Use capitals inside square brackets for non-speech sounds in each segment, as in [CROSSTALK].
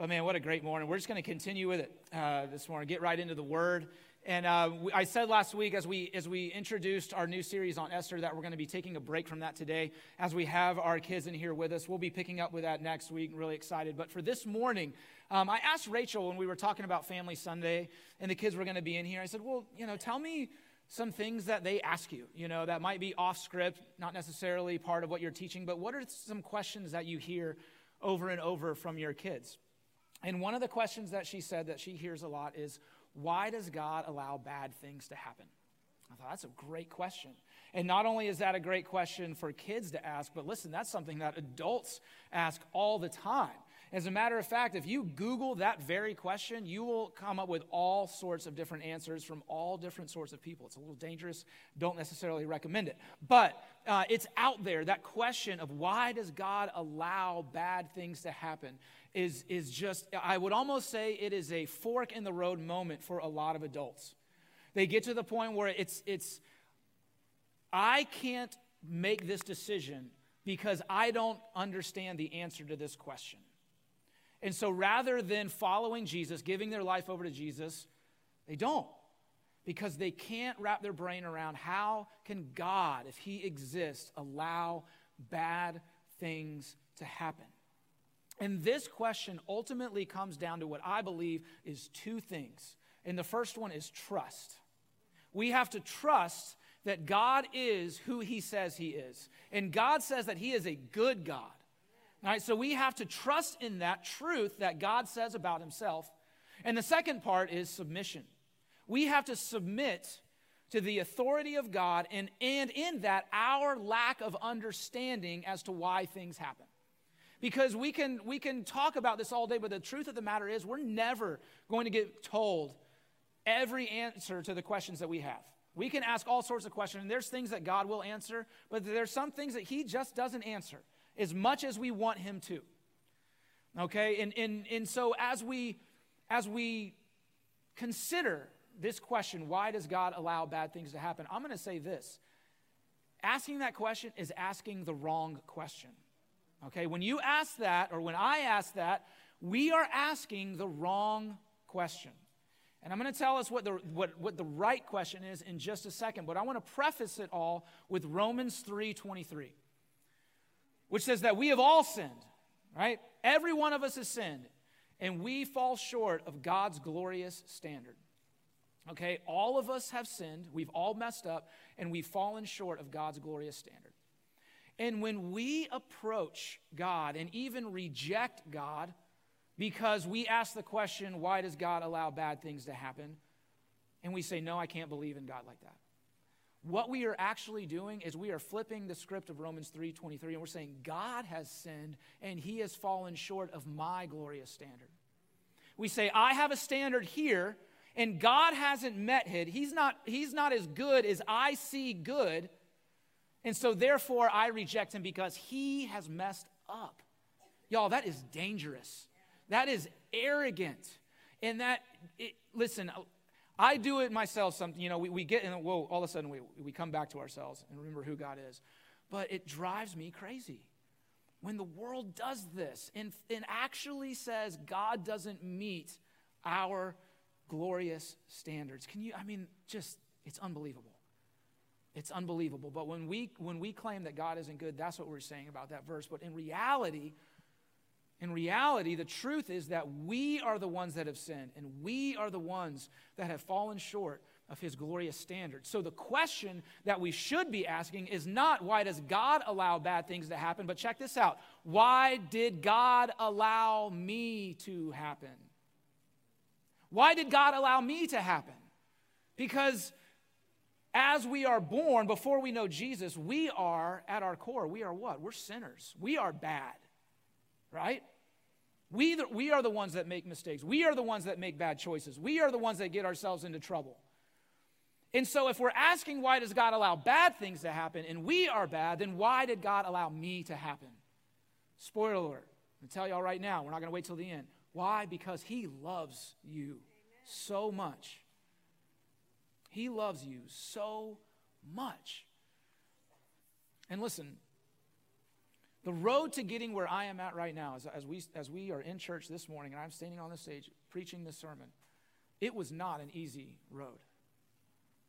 But man, what a great morning. We're just going to continue with it uh, this morning, get right into the word. And uh, I said last week as we, as we introduced our new series on Esther that we're going to be taking a break from that today as we have our kids in here with us. We'll be picking up with that next week. Really excited. But for this morning, um, I asked Rachel when we were talking about Family Sunday and the kids were going to be in here, I said, well, you know, tell me some things that they ask you, you know, that might be off script, not necessarily part of what you're teaching, but what are some questions that you hear over and over from your kids? And one of the questions that she said that she hears a lot is, why does God allow bad things to happen? I thought that's a great question. And not only is that a great question for kids to ask, but listen, that's something that adults ask all the time. As a matter of fact, if you Google that very question, you will come up with all sorts of different answers from all different sorts of people. It's a little dangerous. Don't necessarily recommend it. But uh, it's out there. That question of why does God allow bad things to happen is, is just, I would almost say it is a fork in the road moment for a lot of adults. They get to the point where it's, it's I can't make this decision because I don't understand the answer to this question. And so rather than following Jesus, giving their life over to Jesus, they don't because they can't wrap their brain around how can God, if He exists, allow bad things to happen. And this question ultimately comes down to what I believe is two things. And the first one is trust. We have to trust that God is who He says He is. And God says that He is a good God. All right, so we have to trust in that truth that God says about himself. And the second part is submission. We have to submit to the authority of God, and, and in that, our lack of understanding as to why things happen. Because we can, we can talk about this all day, but the truth of the matter is, we're never going to get told every answer to the questions that we have. We can ask all sorts of questions, and there's things that God will answer, but there's some things that He just doesn't answer as much as we want him to. Okay? And, and, and so as we, as we consider this question, why does God allow bad things to happen? I'm going to say this. Asking that question is asking the wrong question. Okay? When you ask that, or when I ask that, we are asking the wrong question. And I'm going to tell us what the, what, what the right question is in just a second, but I want to preface it all with Romans 3 23 which says that we have all sinned, right? Every one of us has sinned, and we fall short of God's glorious standard. Okay, all of us have sinned, we've all messed up, and we've fallen short of God's glorious standard. And when we approach God and even reject God because we ask the question, why does God allow bad things to happen? And we say, no, I can't believe in God like that. What we are actually doing is we are flipping the script of Romans 3:23 and we're saying God has sinned and he has fallen short of my glorious standard. We say I have a standard here and God hasn't met it. He's not he's not as good as I see good. And so therefore I reject him because he has messed up. Y'all, that is dangerous. That is arrogant. And that it, listen, I do it myself. Something, you know, we, we get in, whoa, all of a sudden we, we come back to ourselves and remember who God is. But it drives me crazy when the world does this and, and actually says God doesn't meet our glorious standards. Can you, I mean, just, it's unbelievable. It's unbelievable. But when we, when we claim that God isn't good, that's what we're saying about that verse. But in reality, in reality, the truth is that we are the ones that have sinned, and we are the ones that have fallen short of his glorious standard. So the question that we should be asking is not why does God allow bad things to happen, but check this out. Why did God allow me to happen? Why did God allow me to happen? Because as we are born, before we know Jesus, we are at our core, we are what? We're sinners. We are bad right? We, the, we are the ones that make mistakes. We are the ones that make bad choices. We are the ones that get ourselves into trouble. And so, if we're asking why does God allow bad things to happen and we are bad, then why did God allow me to happen? Spoiler alert. I'm going to tell y'all right now, we're not going to wait till the end. Why? Because He loves you Amen. so much. He loves you so much. And listen, The road to getting where I am at right now, as, as, we, as we are in church this morning and I'm standing on the stage preaching this sermon, it was not an easy road.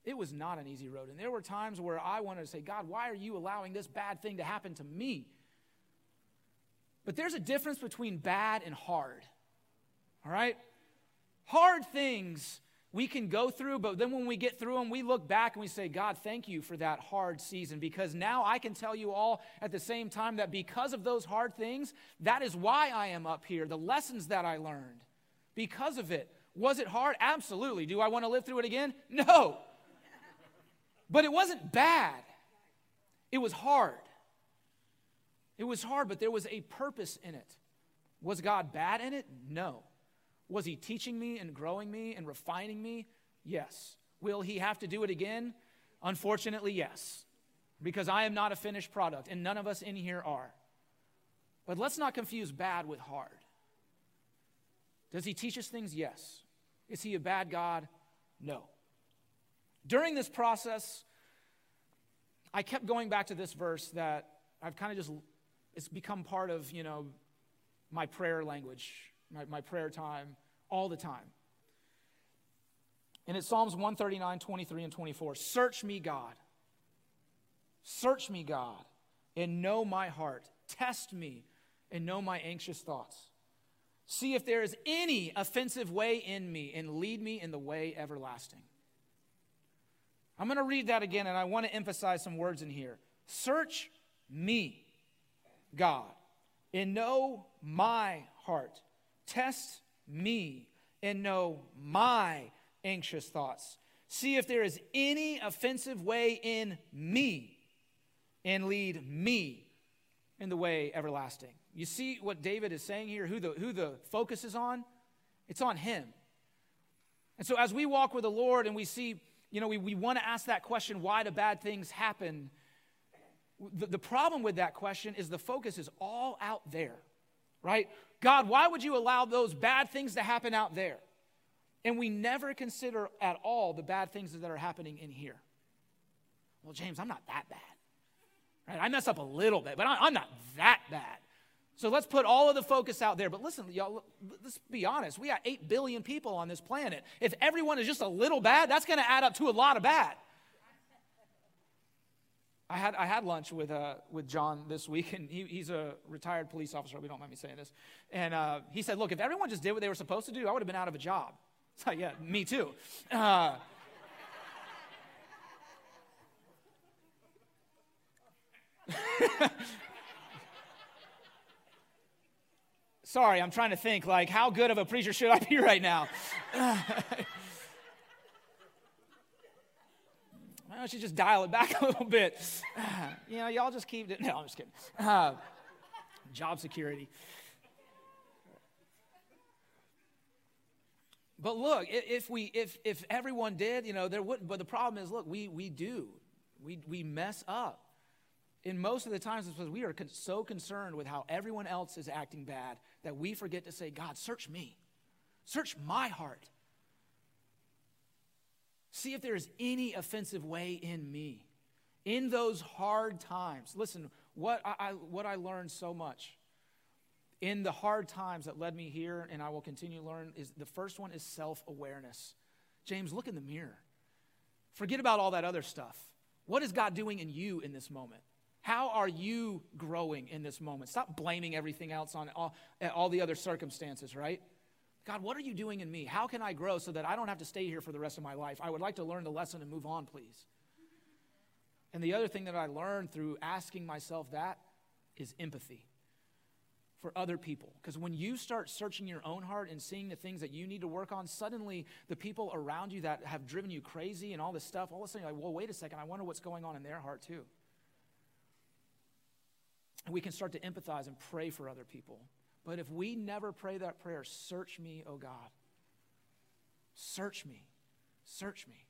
It was not an easy road. And there were times where I wanted to say, God, why are you allowing this bad thing to happen to me? But there's a difference between bad and hard. All right? Hard things we can go through, but then when we get through them, we look back and we say, God, thank you for that hard season. Because now I can tell you all at the same time that because of those hard things, that is why I am up here, the lessons that I learned. Because of it. Was it hard? Absolutely. Do I want to live through it again? No. But it wasn't bad, it was hard. It was hard, but there was a purpose in it. Was God bad in it? No. Was he teaching me and growing me and refining me? Yes. Will he have to do it again? Unfortunately, yes. Because I am not a finished product, and none of us in here are. But let's not confuse bad with hard. Does he teach us things? Yes. Is he a bad God? No. During this process, I kept going back to this verse that I've kind of just, it's become part of, you know, my prayer language, my, my prayer time, all the time. And it's Psalms 139, 23, and 24. Search me, God. Search me, God, and know my heart. Test me and know my anxious thoughts. See if there is any offensive way in me and lead me in the way everlasting. I'm going to read that again, and I want to emphasize some words in here. Search me, God, and know my heart. Test me and know my anxious thoughts. See if there is any offensive way in me and lead me in the way everlasting. You see what David is saying here, who the, who the focus is on? It's on him. And so as we walk with the Lord and we see you know, we, we want to ask that question why do bad things happen? The, the problem with that question is the focus is all out there, right? God, why would you allow those bad things to happen out there? And we never consider at all the bad things that are happening in here. Well, James, I'm not that bad. Right? I mess up a little bit, but I'm not that bad. So let's put all of the focus out there. But listen, y'all, let's be honest. We got 8 billion people on this planet. If everyone is just a little bad, that's going to add up to a lot of bad. I had, I had lunch with, uh, with John this week, and he, he's a retired police officer. We don't mind me saying this. And uh, he said, Look, if everyone just did what they were supposed to do, I would have been out of a job. So, yeah, me too. Uh, [LAUGHS] Sorry, I'm trying to think, like, how good of a preacher should I be right now? [LAUGHS] Why don't you just dial it back [LAUGHS] a little bit? [SIGHS] you know, y'all just keep it. [LAUGHS] No, I'm just kidding. Uh, [SIGHS] job security. But look, if we if if everyone did, you know, there wouldn't. But the problem is, look, we we do, we we mess up. And most of the times it's because we are so concerned with how everyone else is acting bad that we forget to say, God, search me. Search my heart. See if there is any offensive way in me. In those hard times. Listen, what I, what I learned so much in the hard times that led me here, and I will continue to learn, is the first one is self awareness. James, look in the mirror. Forget about all that other stuff. What is God doing in you in this moment? How are you growing in this moment? Stop blaming everything else on all, all, the other circumstances, right? God, what are you doing in me? How can I grow so that I don't have to stay here for the rest of my life? I would like to learn the lesson and move on, please. And the other thing that I learned through asking myself that is empathy for other people. Because when you start searching your own heart and seeing the things that you need to work on, suddenly the people around you that have driven you crazy and all this stuff, all of a sudden you're like, well, wait a second, I wonder what's going on in their heart too. And we can start to empathize and pray for other people. But if we never pray that prayer, search me, O God, search me, search me,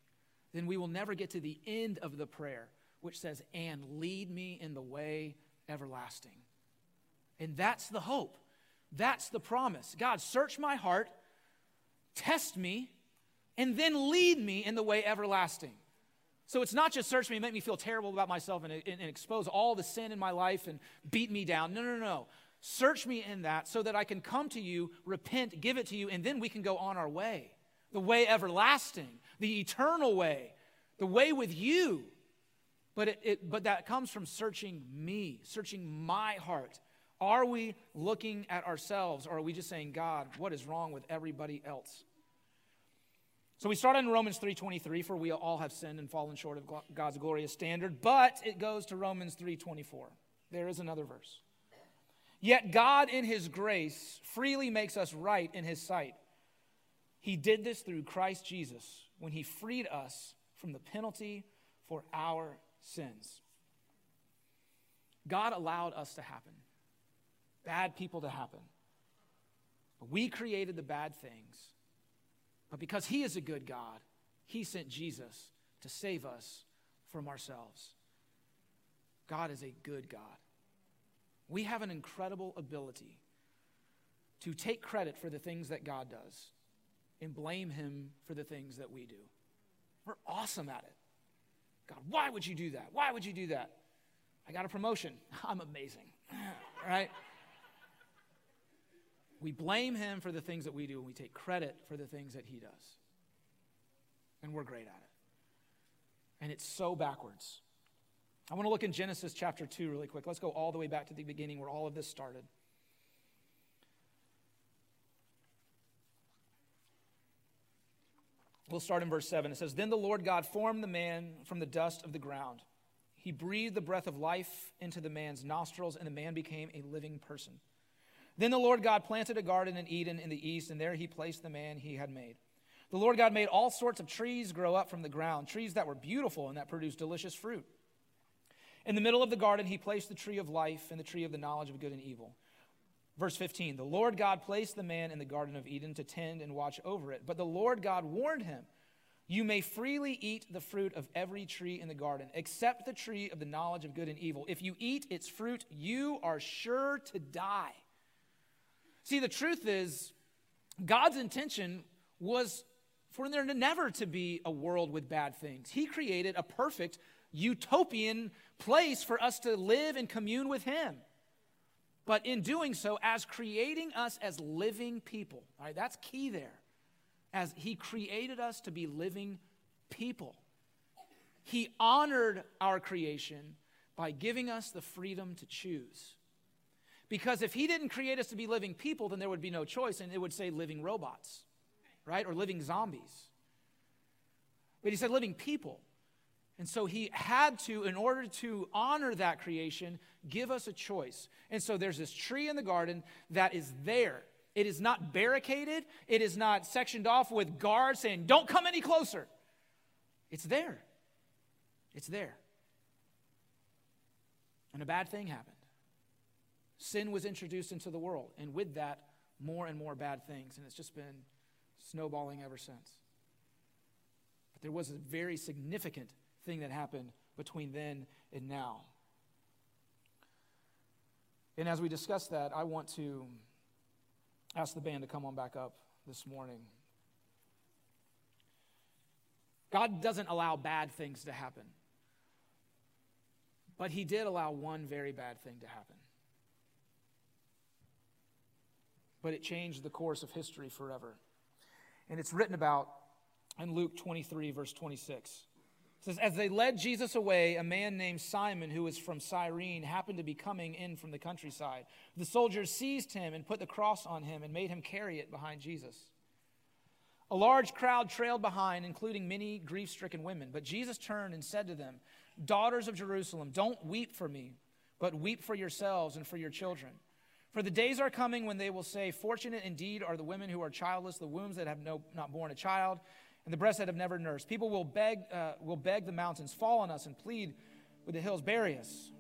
then we will never get to the end of the prayer, which says, and lead me in the way everlasting. And that's the hope. That's the promise. God, search my heart, test me, and then lead me in the way everlasting. So it's not just search me and make me feel terrible about myself and, and, and expose all the sin in my life and beat me down. No, no, no. Search me in that so that I can come to you, repent, give it to you, and then we can go on our way. The way everlasting, the eternal way, the way with you. But, it, it, but that comes from searching me, searching my heart. Are we looking at ourselves or are we just saying, God, what is wrong with everybody else? So we start in Romans 3:23 for we all have sinned and fallen short of God's glorious standard, but it goes to Romans 3:24. There is another verse. Yet God in his grace freely makes us right in his sight. He did this through Christ Jesus when he freed us from the penalty for our sins. God allowed us to happen, bad people to happen. We created the bad things. But because He is a good God, He sent Jesus to save us from ourselves. God is a good God. We have an incredible ability to take credit for the things that God does and blame Him for the things that we do. We're awesome at it. God, why would you do that? Why would you do that? I got a promotion. [LAUGHS] I'm amazing. [LAUGHS] right? We blame him for the things that we do, and we take credit for the things that he does. And we're great at it. And it's so backwards. I want to look in Genesis chapter 2 really quick. Let's go all the way back to the beginning where all of this started. We'll start in verse 7. It says, Then the Lord God formed the man from the dust of the ground. He breathed the breath of life into the man's nostrils, and the man became a living person. Then the Lord God planted a garden in Eden in the east, and there he placed the man he had made. The Lord God made all sorts of trees grow up from the ground, trees that were beautiful and that produced delicious fruit. In the middle of the garden, he placed the tree of life and the tree of the knowledge of good and evil. Verse 15 The Lord God placed the man in the Garden of Eden to tend and watch over it. But the Lord God warned him, You may freely eat the fruit of every tree in the garden, except the tree of the knowledge of good and evil. If you eat its fruit, you are sure to die. See, the truth is, God's intention was for there never to be a world with bad things. He created a perfect utopian place for us to live and commune with Him. But in doing so, as creating us as living people, all right, that's key there. As He created us to be living people, He honored our creation by giving us the freedom to choose. Because if He didn't create us to be living people, then there would be no choice, and it would say living robots, right? Or living zombies. But He said living people. And so he had to, in order to honor that creation, give us a choice. And so there's this tree in the garden that is there. It is not barricaded, it is not sectioned off with guards saying, don't come any closer. It's there. It's there. And a bad thing happened. Sin was introduced into the world, and with that, more and more bad things. And it's just been snowballing ever since. But there was a very significant thing that happened between then and now. And as we discuss that, I want to ask the band to come on back up this morning. God doesn't allow bad things to happen, but He did allow one very bad thing to happen. But it changed the course of history forever. And it's written about in Luke 23, verse 26. Says, As they led Jesus away, a man named Simon, who was from Cyrene, happened to be coming in from the countryside. The soldiers seized him and put the cross on him and made him carry it behind Jesus. A large crowd trailed behind, including many grief stricken women. But Jesus turned and said to them, Daughters of Jerusalem, don't weep for me, but weep for yourselves and for your children. For the days are coming when they will say, Fortunate indeed are the women who are childless, the wombs that have no, not borne a child and the breasts that have never nursed. People will beg, uh, will beg the mountains, fall on us, and plead with the hills, bury us.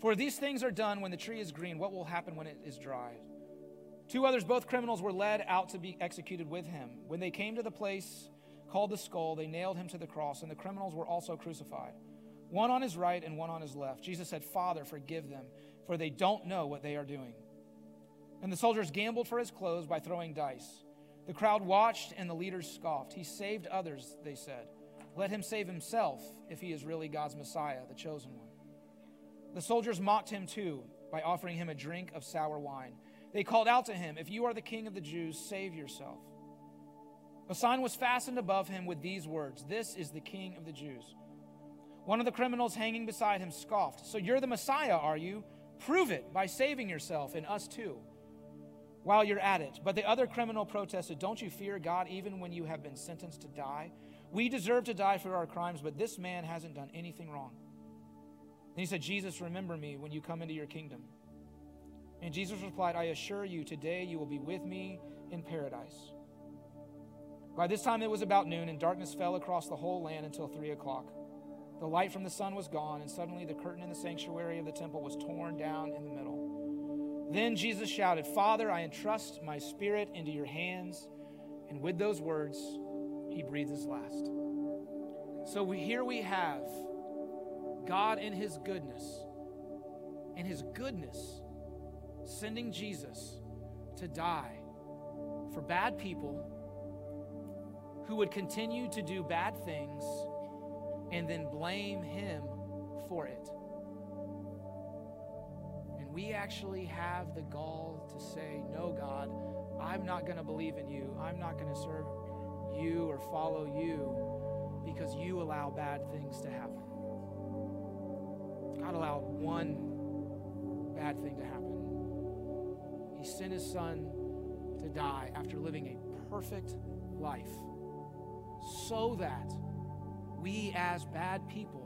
For these things are done when the tree is green. What will happen when it is dry? Two others, both criminals, were led out to be executed with him. When they came to the place called the skull, they nailed him to the cross, and the criminals were also crucified, one on his right and one on his left. Jesus said, Father, forgive them, for they don't know what they are doing. And the soldiers gambled for his clothes by throwing dice. The crowd watched and the leaders scoffed. He saved others, they said. Let him save himself if he is really God's Messiah, the chosen one. The soldiers mocked him too by offering him a drink of sour wine. They called out to him, If you are the king of the Jews, save yourself. A sign was fastened above him with these words This is the king of the Jews. One of the criminals hanging beside him scoffed, So you're the Messiah, are you? Prove it by saving yourself and us too while you're at it. But the other criminal protested, Don't you fear God even when you have been sentenced to die? We deserve to die for our crimes, but this man hasn't done anything wrong. Then he said, Jesus, remember me when you come into your kingdom. And Jesus replied, I assure you, today you will be with me in paradise. By this time it was about noon, and darkness fell across the whole land until three o'clock. The light from the sun was gone, and suddenly the curtain in the sanctuary of the temple was torn down in the middle. Then Jesus shouted, Father, I entrust my spirit into your hands. And with those words, he breathed his last. So we, here we have God in his goodness, in his goodness, sending Jesus to die for bad people who would continue to do bad things and then blame him for it we actually have the gall to say, No, God, I'm not going to believe in you. I'm not going to serve you or follow you because you allow bad things to happen. God allowed one bad thing to happen. He sent his son to die after living a perfect life so that we, as bad people,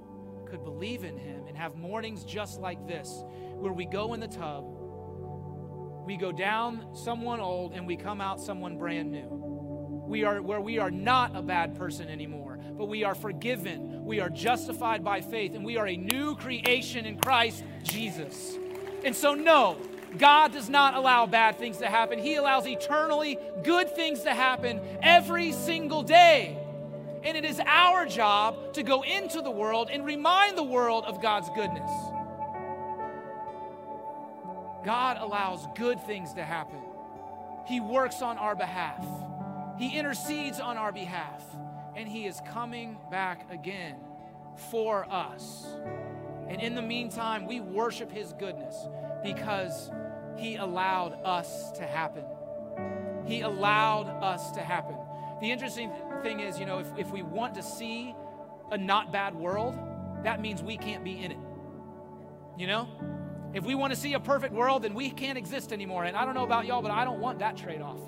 could believe in him and have mornings just like this, where we go in the tub, we go down someone old, and we come out someone brand new. We are where we are not a bad person anymore, but we are forgiven. We are justified by faith, and we are a new creation in Christ Jesus. And so, no, God does not allow bad things to happen. He allows eternally good things to happen every single day. And it is our job to go into the world and remind the world of God's goodness. God allows good things to happen. He works on our behalf, He intercedes on our behalf, and He is coming back again for us. And in the meantime, we worship His goodness because He allowed us to happen. He allowed us to happen. The interesting thing is, you know, if, if we want to see a not bad world, that means we can't be in it. You know? If we want to see a perfect world, then we can't exist anymore. And I don't know about y'all, but I don't want that trade off.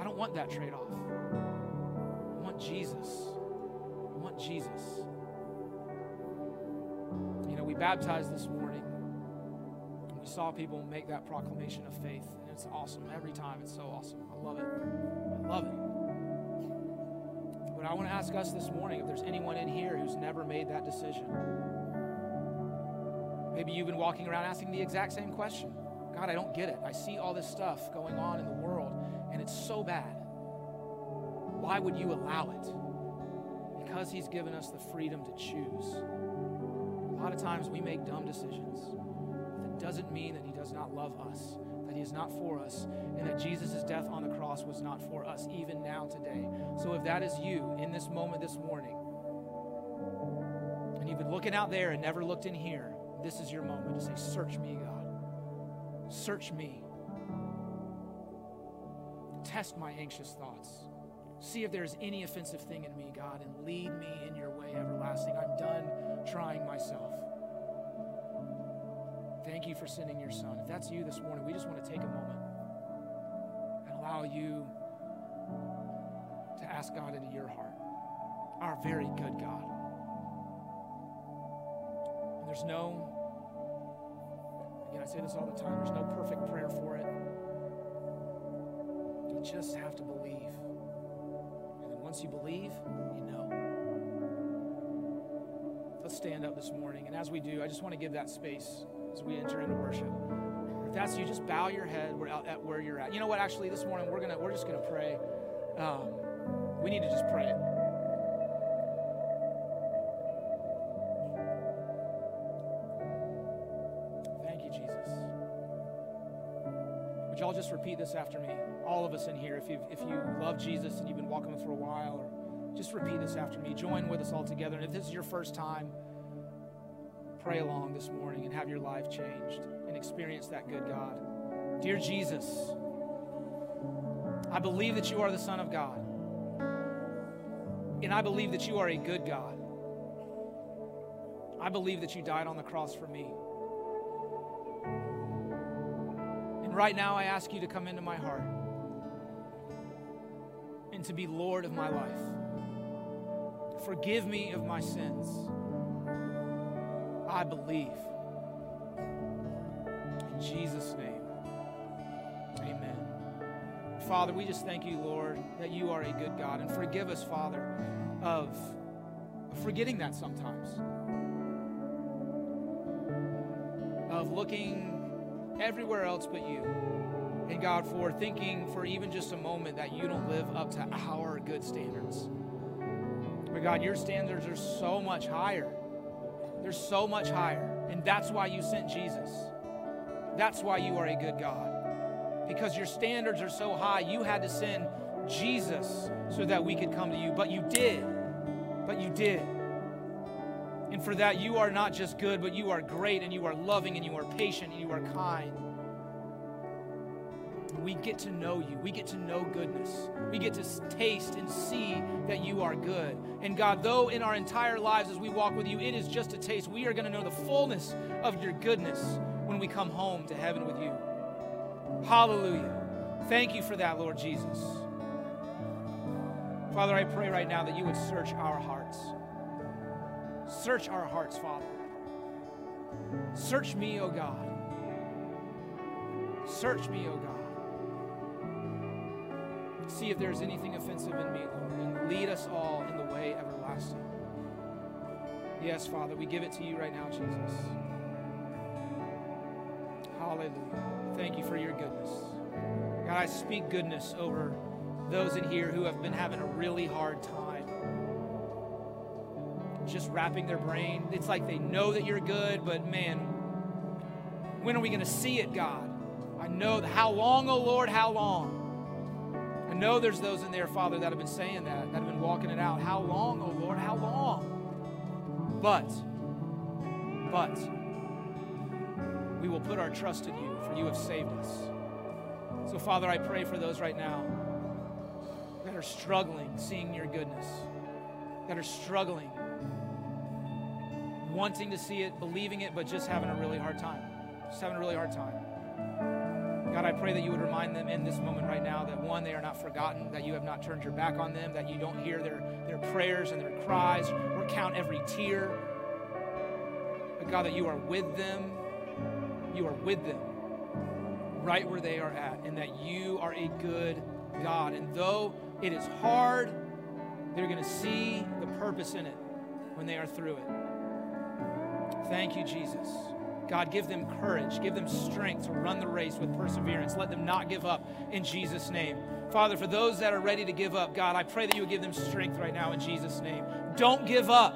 I don't want that trade off. I want Jesus. I want Jesus. You know, we baptized this morning. We saw people make that proclamation of faith. And it's awesome. Every time, it's so awesome. I love it. I love it. But I want to ask us this morning if there's anyone in here who's never made that decision. Maybe you've been walking around asking the exact same question God, I don't get it. I see all this stuff going on in the world, and it's so bad. Why would you allow it? Because He's given us the freedom to choose. A lot of times we make dumb decisions. Doesn't mean that He does not love us that He is not for us, and that Jesus' death on the cross was not for us, even now today. So if that is you in this moment this morning, and you've been looking out there and never looked in here, this is your moment to say, Search me, God. Search me. Test my anxious thoughts. See if there's any offensive thing in me, God, and lead me in your way everlasting. I'm done trying myself. Thank you for sending your son. If that's you this morning, we just want to take a moment and allow you to ask God into your heart. Our very good God. And there's no, again, I say this all the time, there's no perfect prayer for it. You just have to believe. And then once you believe, you know. Let's stand up this morning. And as we do, I just want to give that space as we enter into worship. If that's you, just bow your head at where you're at. You know what? Actually, this morning we're gonna we're just gonna pray. Um, we need to just pray. Thank you, Jesus. Would y'all just repeat this after me? All of us in here, if you if you love Jesus and you've been walking with him for a while, or just repeat this after me. Join with us all together. And if this is your first time, pray along this morning and have your life changed and experience that good God. Dear Jesus, I believe that you are the Son of God. And I believe that you are a good God. I believe that you died on the cross for me. And right now, I ask you to come into my heart and to be Lord of my life. Forgive me of my sins. I believe. In Jesus' name, amen. Father, we just thank you, Lord, that you are a good God. And forgive us, Father, of forgetting that sometimes. Of looking everywhere else but you. And God, for thinking for even just a moment that you don't live up to our good standards. But God, your standards are so much higher. They're so much higher. And that's why you sent Jesus. That's why you are a good God. Because your standards are so high, you had to send Jesus so that we could come to you. But you did. But you did. And for that, you are not just good, but you are great, and you are loving, and you are patient, and you are kind. We get to know you. We get to know goodness. We get to taste and see that you are good. And God, though in our entire lives as we walk with you, it is just a taste, we are going to know the fullness of your goodness when we come home to heaven with you. Hallelujah. Thank you for that, Lord Jesus. Father, I pray right now that you would search our hearts. Search our hearts, Father. Search me, O God. Search me, O God. See if there's anything offensive in me, Lord, and lead us all in the way everlasting. Yes, Father, we give it to you right now, Jesus. Hallelujah. Thank you for your goodness. God, I speak goodness over those in here who have been having a really hard time just wrapping their brain. It's like they know that you're good, but man, when are we going to see it, God? I know how long, oh Lord, how long? Know there's those in there, Father, that have been saying that, that have been walking it out. How long, oh Lord, how long? But, but, we will put our trust in you, for you have saved us. So, Father, I pray for those right now that are struggling seeing your goodness, that are struggling wanting to see it, believing it, but just having a really hard time. Just having a really hard time. God, I pray that you would remind them in this moment right now that one, they are not forgotten, that you have not turned your back on them, that you don't hear their, their prayers and their cries or count every tear. But God, that you are with them. You are with them right where they are at, and that you are a good God. And though it is hard, they're going to see the purpose in it when they are through it. Thank you, Jesus. God, give them courage, give them strength to run the race with perseverance. Let them not give up in Jesus' name. Father, for those that are ready to give up, God, I pray that you would give them strength right now in Jesus' name. Don't give up.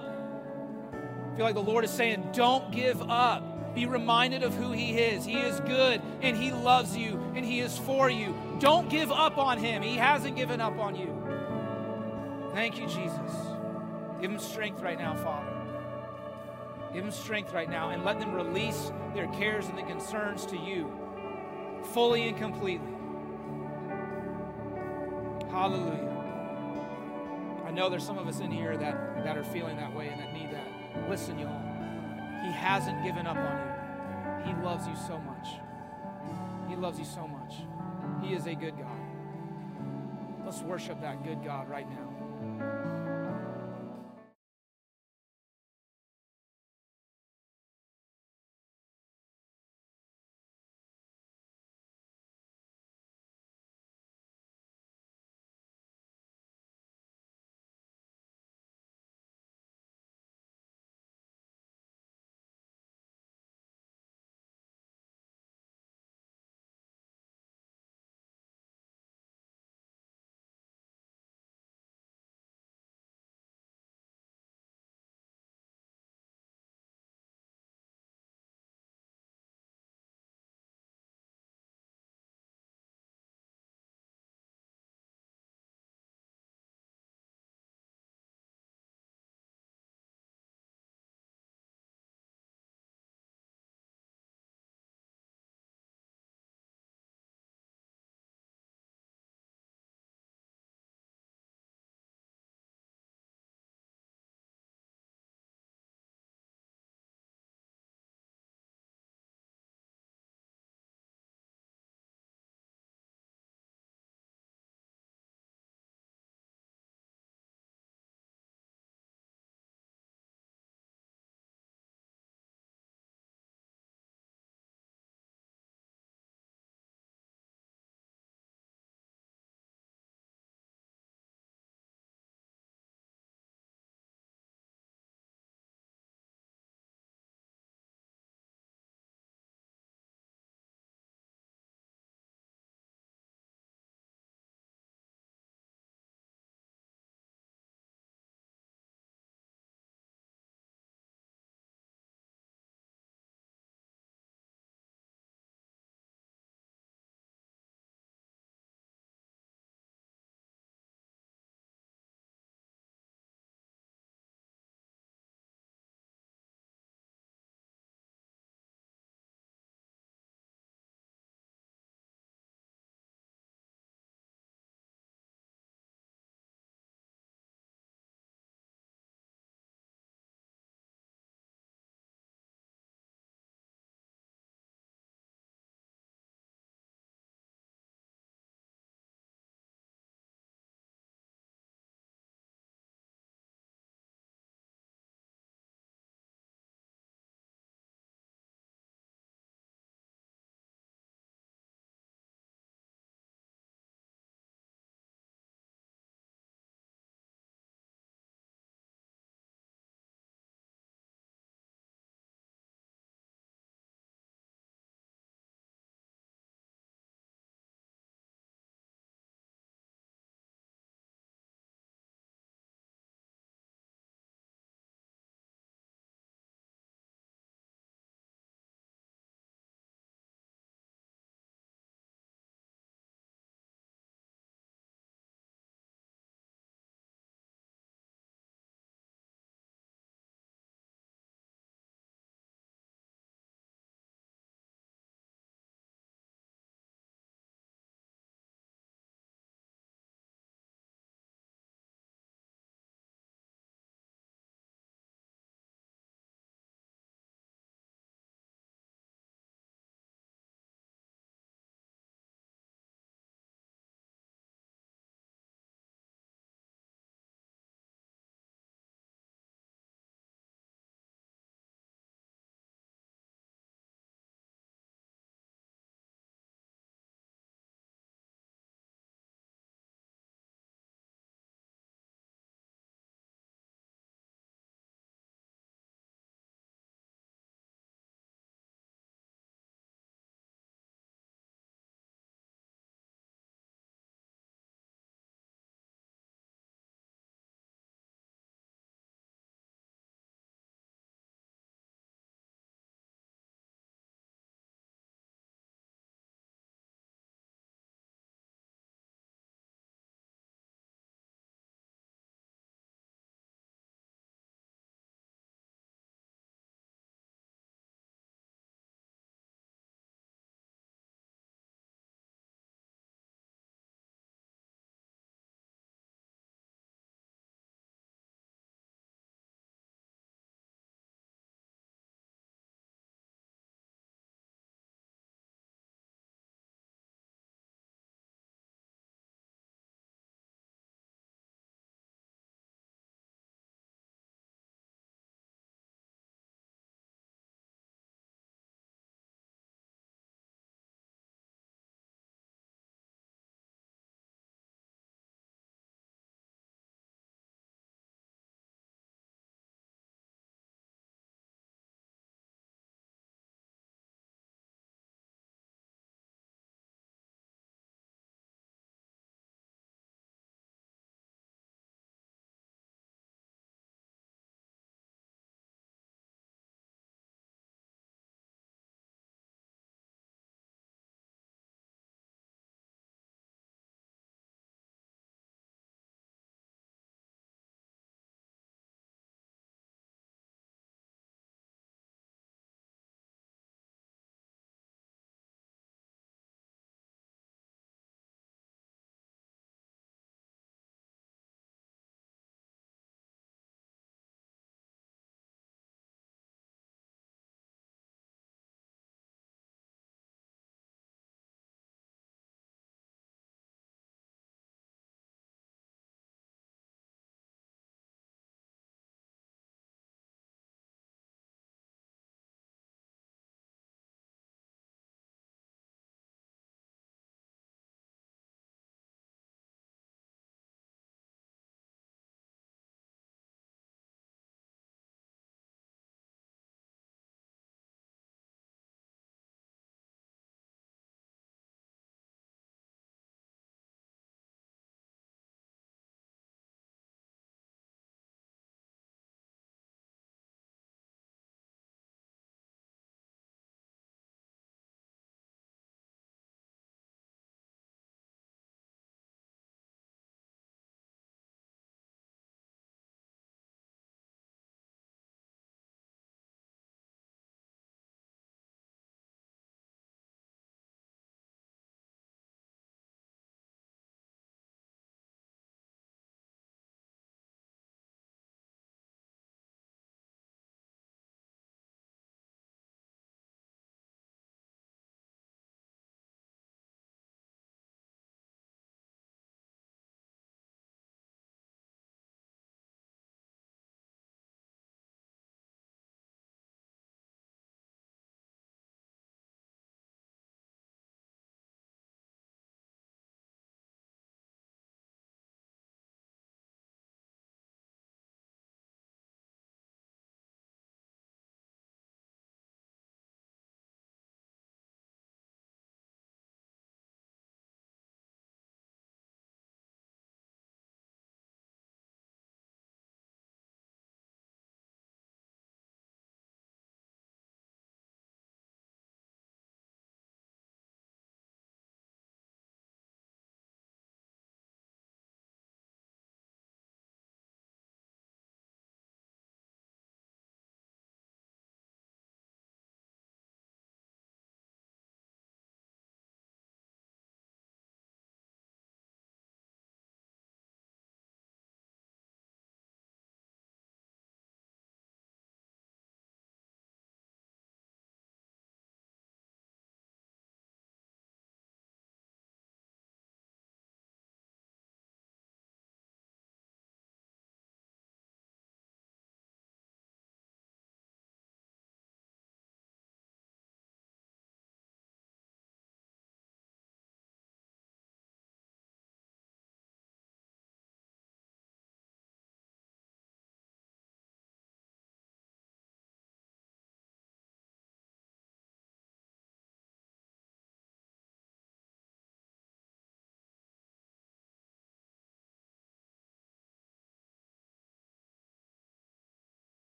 I feel like the Lord is saying, don't give up. Be reminded of who He is. He is good and He loves you and He is for you. Don't give up on Him. He hasn't given up on you. Thank you, Jesus. Give Him strength right now, Father. Give them strength right now and let them release their cares and the concerns to you fully and completely. Hallelujah. I know there's some of us in here that, that are feeling that way and that need that. Listen, y'all. He hasn't given up on you. He loves you so much. He loves you so much. He is a good God. Let's worship that good God right now.